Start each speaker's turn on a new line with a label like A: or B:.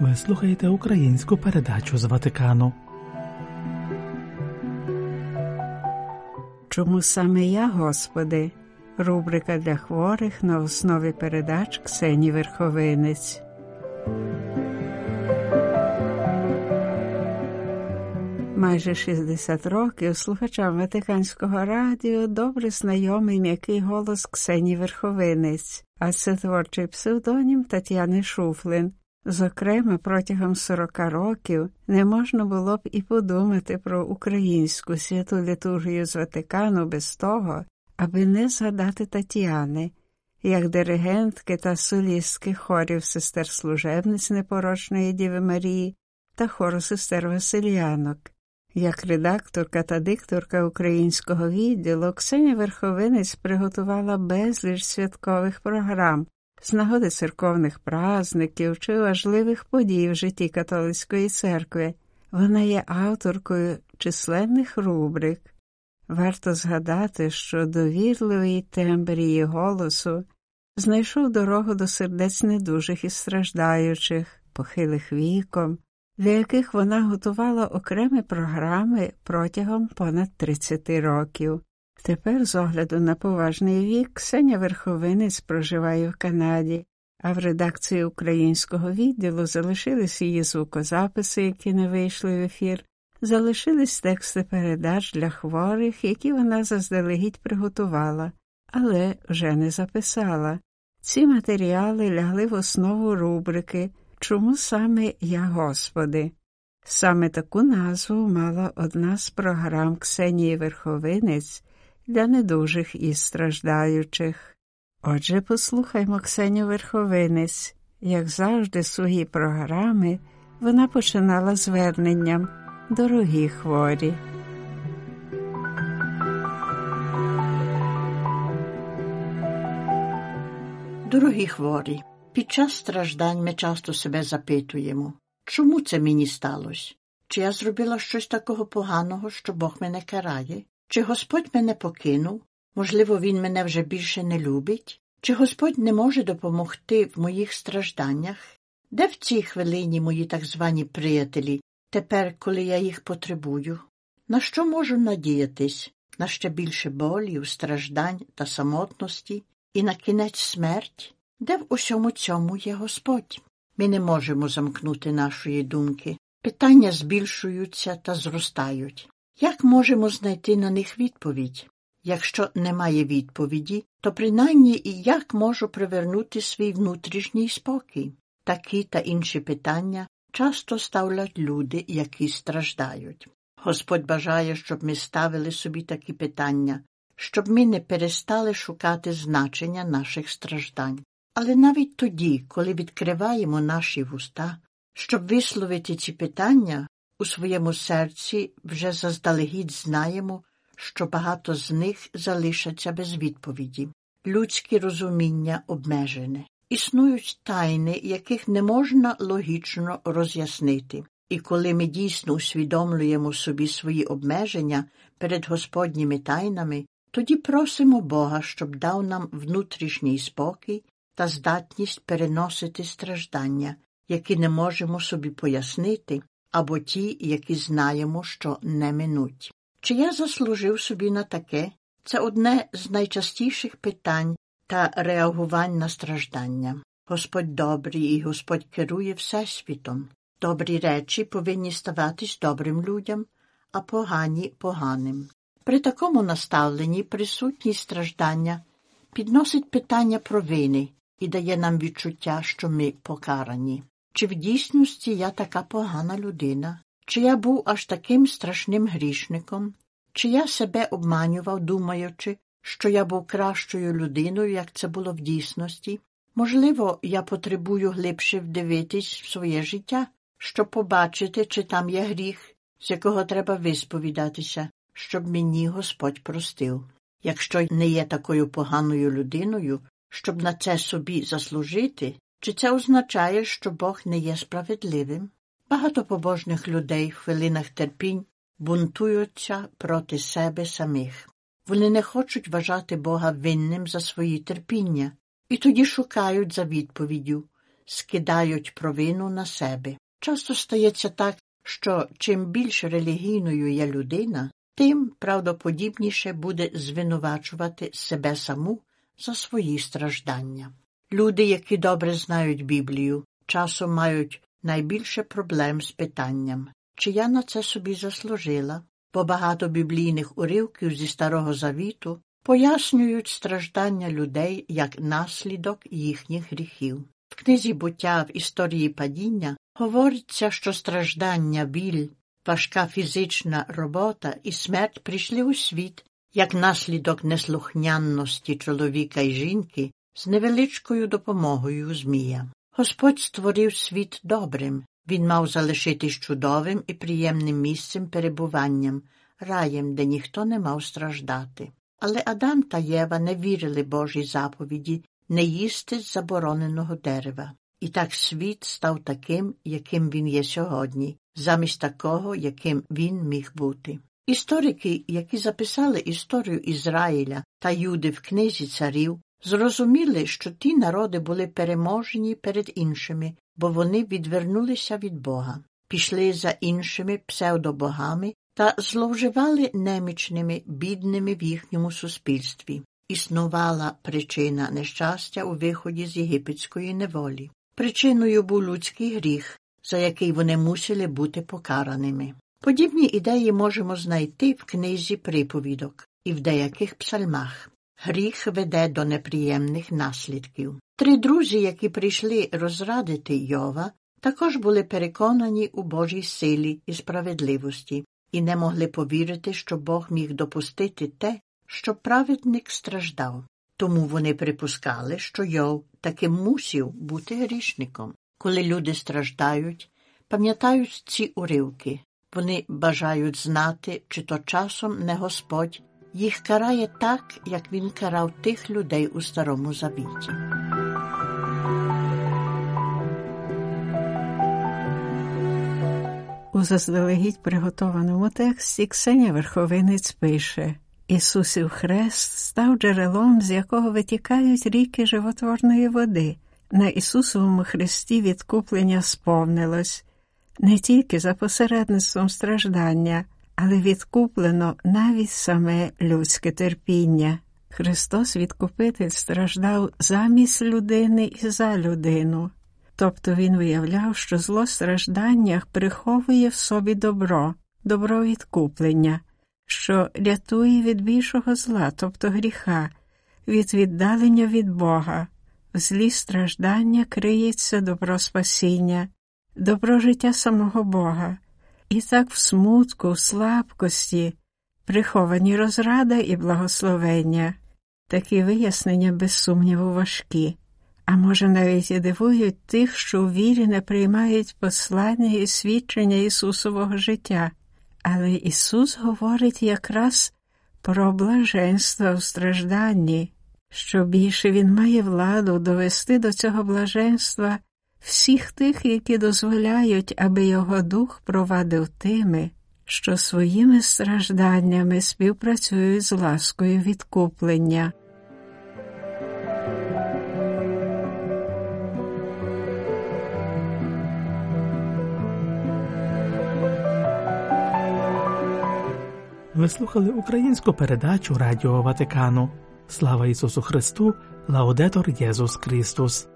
A: Ви слухаєте українську передачу з Ватикану.
B: Чому саме я, Господи? Рубрика для хворих на основі передач Ксені Верховинець. Майже 60 років слухачам Ватиканського радіо добре знайомий м'який голос Ксені Верховинець, а це творчий псевдонім Тетяни Шуфлин. Зокрема, протягом 40 років не можна було б і подумати про українську святу літургію з Ватикану без того, аби не згадати Тетяни, як диригентки та солістки хорів сестер служебниць непорочної Діви Марії та хору сестер Васильянок. Як редакторка та дикторка українського відділу Ксенія Верховинець приготувала безліч святкових програм з нагоди церковних празників чи важливих подій в житті католицької церкви. Вона є авторкою численних рубрик. Варто згадати, що довірливий тембр її голосу знайшов дорогу до сердець недужих і страждаючих, похилих віком для яких вона готувала окремі програми протягом понад 30 років. Тепер, з огляду на поважний вік, Ксеня Верховинець проживає в Канаді, а в редакції українського відділу залишились її звукозаписи, які не вийшли в ефір, залишились тексти передач для хворих, які вона заздалегідь приготувала, але вже не записала. Ці матеріали лягли в основу рубрики. Чому саме я, Господи? Саме таку назву мала одна з програм Ксенії Верховинець для недужих і страждаючих. Отже, послухаймо Ксенію Верховинець. Як завжди, свої програми вона починала зверненням Дорогі хворі.
C: Дорогі хворі. Під час страждань ми часто себе запитуємо, чому це мені сталося? Чи я зробила щось такого поганого, що Бог мене карає? Чи Господь мене покинув? Можливо, Він мене вже більше не любить? Чи Господь не може допомогти в моїх стражданнях? Де в цій хвилині мої так звані приятелі, тепер, коли я їх потребую? На що можу надіятись? На ще більше болів, страждань та самотності, і на кінець смерть? Де в усьому цьому є Господь? Ми не можемо замкнути нашої думки. Питання збільшуються та зростають. Як можемо знайти на них відповідь? Якщо немає відповіді, то принаймні і як можу привернути свій внутрішній спокій? Такі та інші питання часто ставлять люди, які страждають. Господь бажає, щоб ми ставили собі такі питання, щоб ми не перестали шукати значення наших страждань. Але навіть тоді, коли відкриваємо наші вуста, щоб висловити ці питання, у своєму серці вже заздалегідь знаємо, що багато з них залишаться без відповіді. Людське розуміння обмежене. Існують тайни, яких не можна логічно роз'яснити. І коли ми дійсно усвідомлюємо собі свої обмеження перед Господніми тайнами, тоді просимо Бога, щоб дав нам внутрішній спокій та здатність переносити страждання, які не можемо собі пояснити, або ті, які знаємо, що не минуть. Чи я заслужив собі на таке? Це одне з найчастіших питань та реагувань на страждання. Господь добрий і Господь керує Всесвітом. Добрі речі повинні ставатись добрим людям, а погані поганим. При такому наставленні присутність страждання підносить питання про вини, і дає нам відчуття, що ми покарані. Чи в дійсності я така погана людина? Чи я був аж таким страшним грішником? Чи я себе обманював, думаючи, що я був кращою людиною, як це було в дійсності? Можливо, я потребую глибше вдивитись в своє життя, щоб побачити, чи там є гріх, з якого треба висповідатися, щоб мені Господь простив. Якщо не є такою поганою людиною, щоб на це собі заслужити, чи це означає, що Бог не є справедливим? Багато побожних людей в хвилинах терпінь бунтуються проти себе самих. Вони не хочуть вважати Бога винним за свої терпіння, і тоді шукають за відповіддю скидають провину на себе. Часто стається так, що чим більш релігійною є людина, тим правдоподібніше буде звинувачувати себе саму за свої страждання. Люди, які добре знають Біблію, часом мають найбільше проблем з питанням, чи я на це собі заслужила, бо багато біблійних уривків зі Старого Завіту пояснюють страждання людей як наслідок їхніх гріхів. В книзі буття в історії падіння говориться, що страждання, біль, важка фізична робота і смерть прийшли у світ як наслідок неслухнянності чоловіка і жінки з невеличкою допомогою Змія. Господь створив світ добрим, він мав залишитись чудовим і приємним місцем перебуванням, раєм, де ніхто не мав страждати. Але Адам та Єва не вірили Божій заповіді не їсти з забороненого дерева. І так світ став таким, яким він є сьогодні, замість такого, яким він міг бути. Історики, які записали історію Ізраїля та Юди в книзі царів, зрозуміли, що ті народи були переможені перед іншими, бо вони відвернулися від Бога, пішли за іншими псевдобогами та зловживали немічними, бідними в їхньому суспільстві. Існувала причина нещастя у виході з єгипетської неволі. Причиною був людський гріх, за який вони мусили бути покараними. Подібні ідеї можемо знайти в книзі приповідок і в деяких псальмах. Гріх веде до неприємних наслідків. Три друзі, які прийшли розрадити Йова, також були переконані у Божій силі і справедливості і не могли повірити, що Бог міг допустити те, що праведник страждав. Тому вони припускали, що Йов таки мусів бути грішником. Коли люди страждають, пам'ятають ці уривки, вони бажають знати, чи то часом не Господь їх карає так, як він карав тих людей у Старому Завіті.
B: У заздалегідь приготованому тексті Ксеня Верховинець пише Ісусів Хрест став джерелом, з якого витікають ріки животворної води. На Ісусовому хресті відкуплення сповнилось не тільки за посередництвом страждання, але відкуплено навіть саме людське терпіння. Христос Відкупитель страждав замість людини і за людину. Тобто він виявляв, що зло стражданнях приховує в собі добро, добро відкуплення, що рятує від більшого зла, тобто гріха, від віддалення від Бога. В злі страждання криється добро спасіння, добро життя самого Бога, і так в смутку, слабкості, приховані розрада і благословення, такі вияснення, без сумніву, важкі, а може, навіть і дивують тих, що у вірі не приймають послання і свідчення Ісусового життя. Але Ісус говорить якраз про блаженство в стражданні, що більше Він має владу довести до цього блаженства всіх тих, які дозволяють, аби його дух провадив тими, що своїми стражданнями співпрацюють з ласкою відкуплення.
A: Ви слухали українську передачу Радіо Ватикану. Слава Ісусу Христу, Лаудетор Єсус Христос.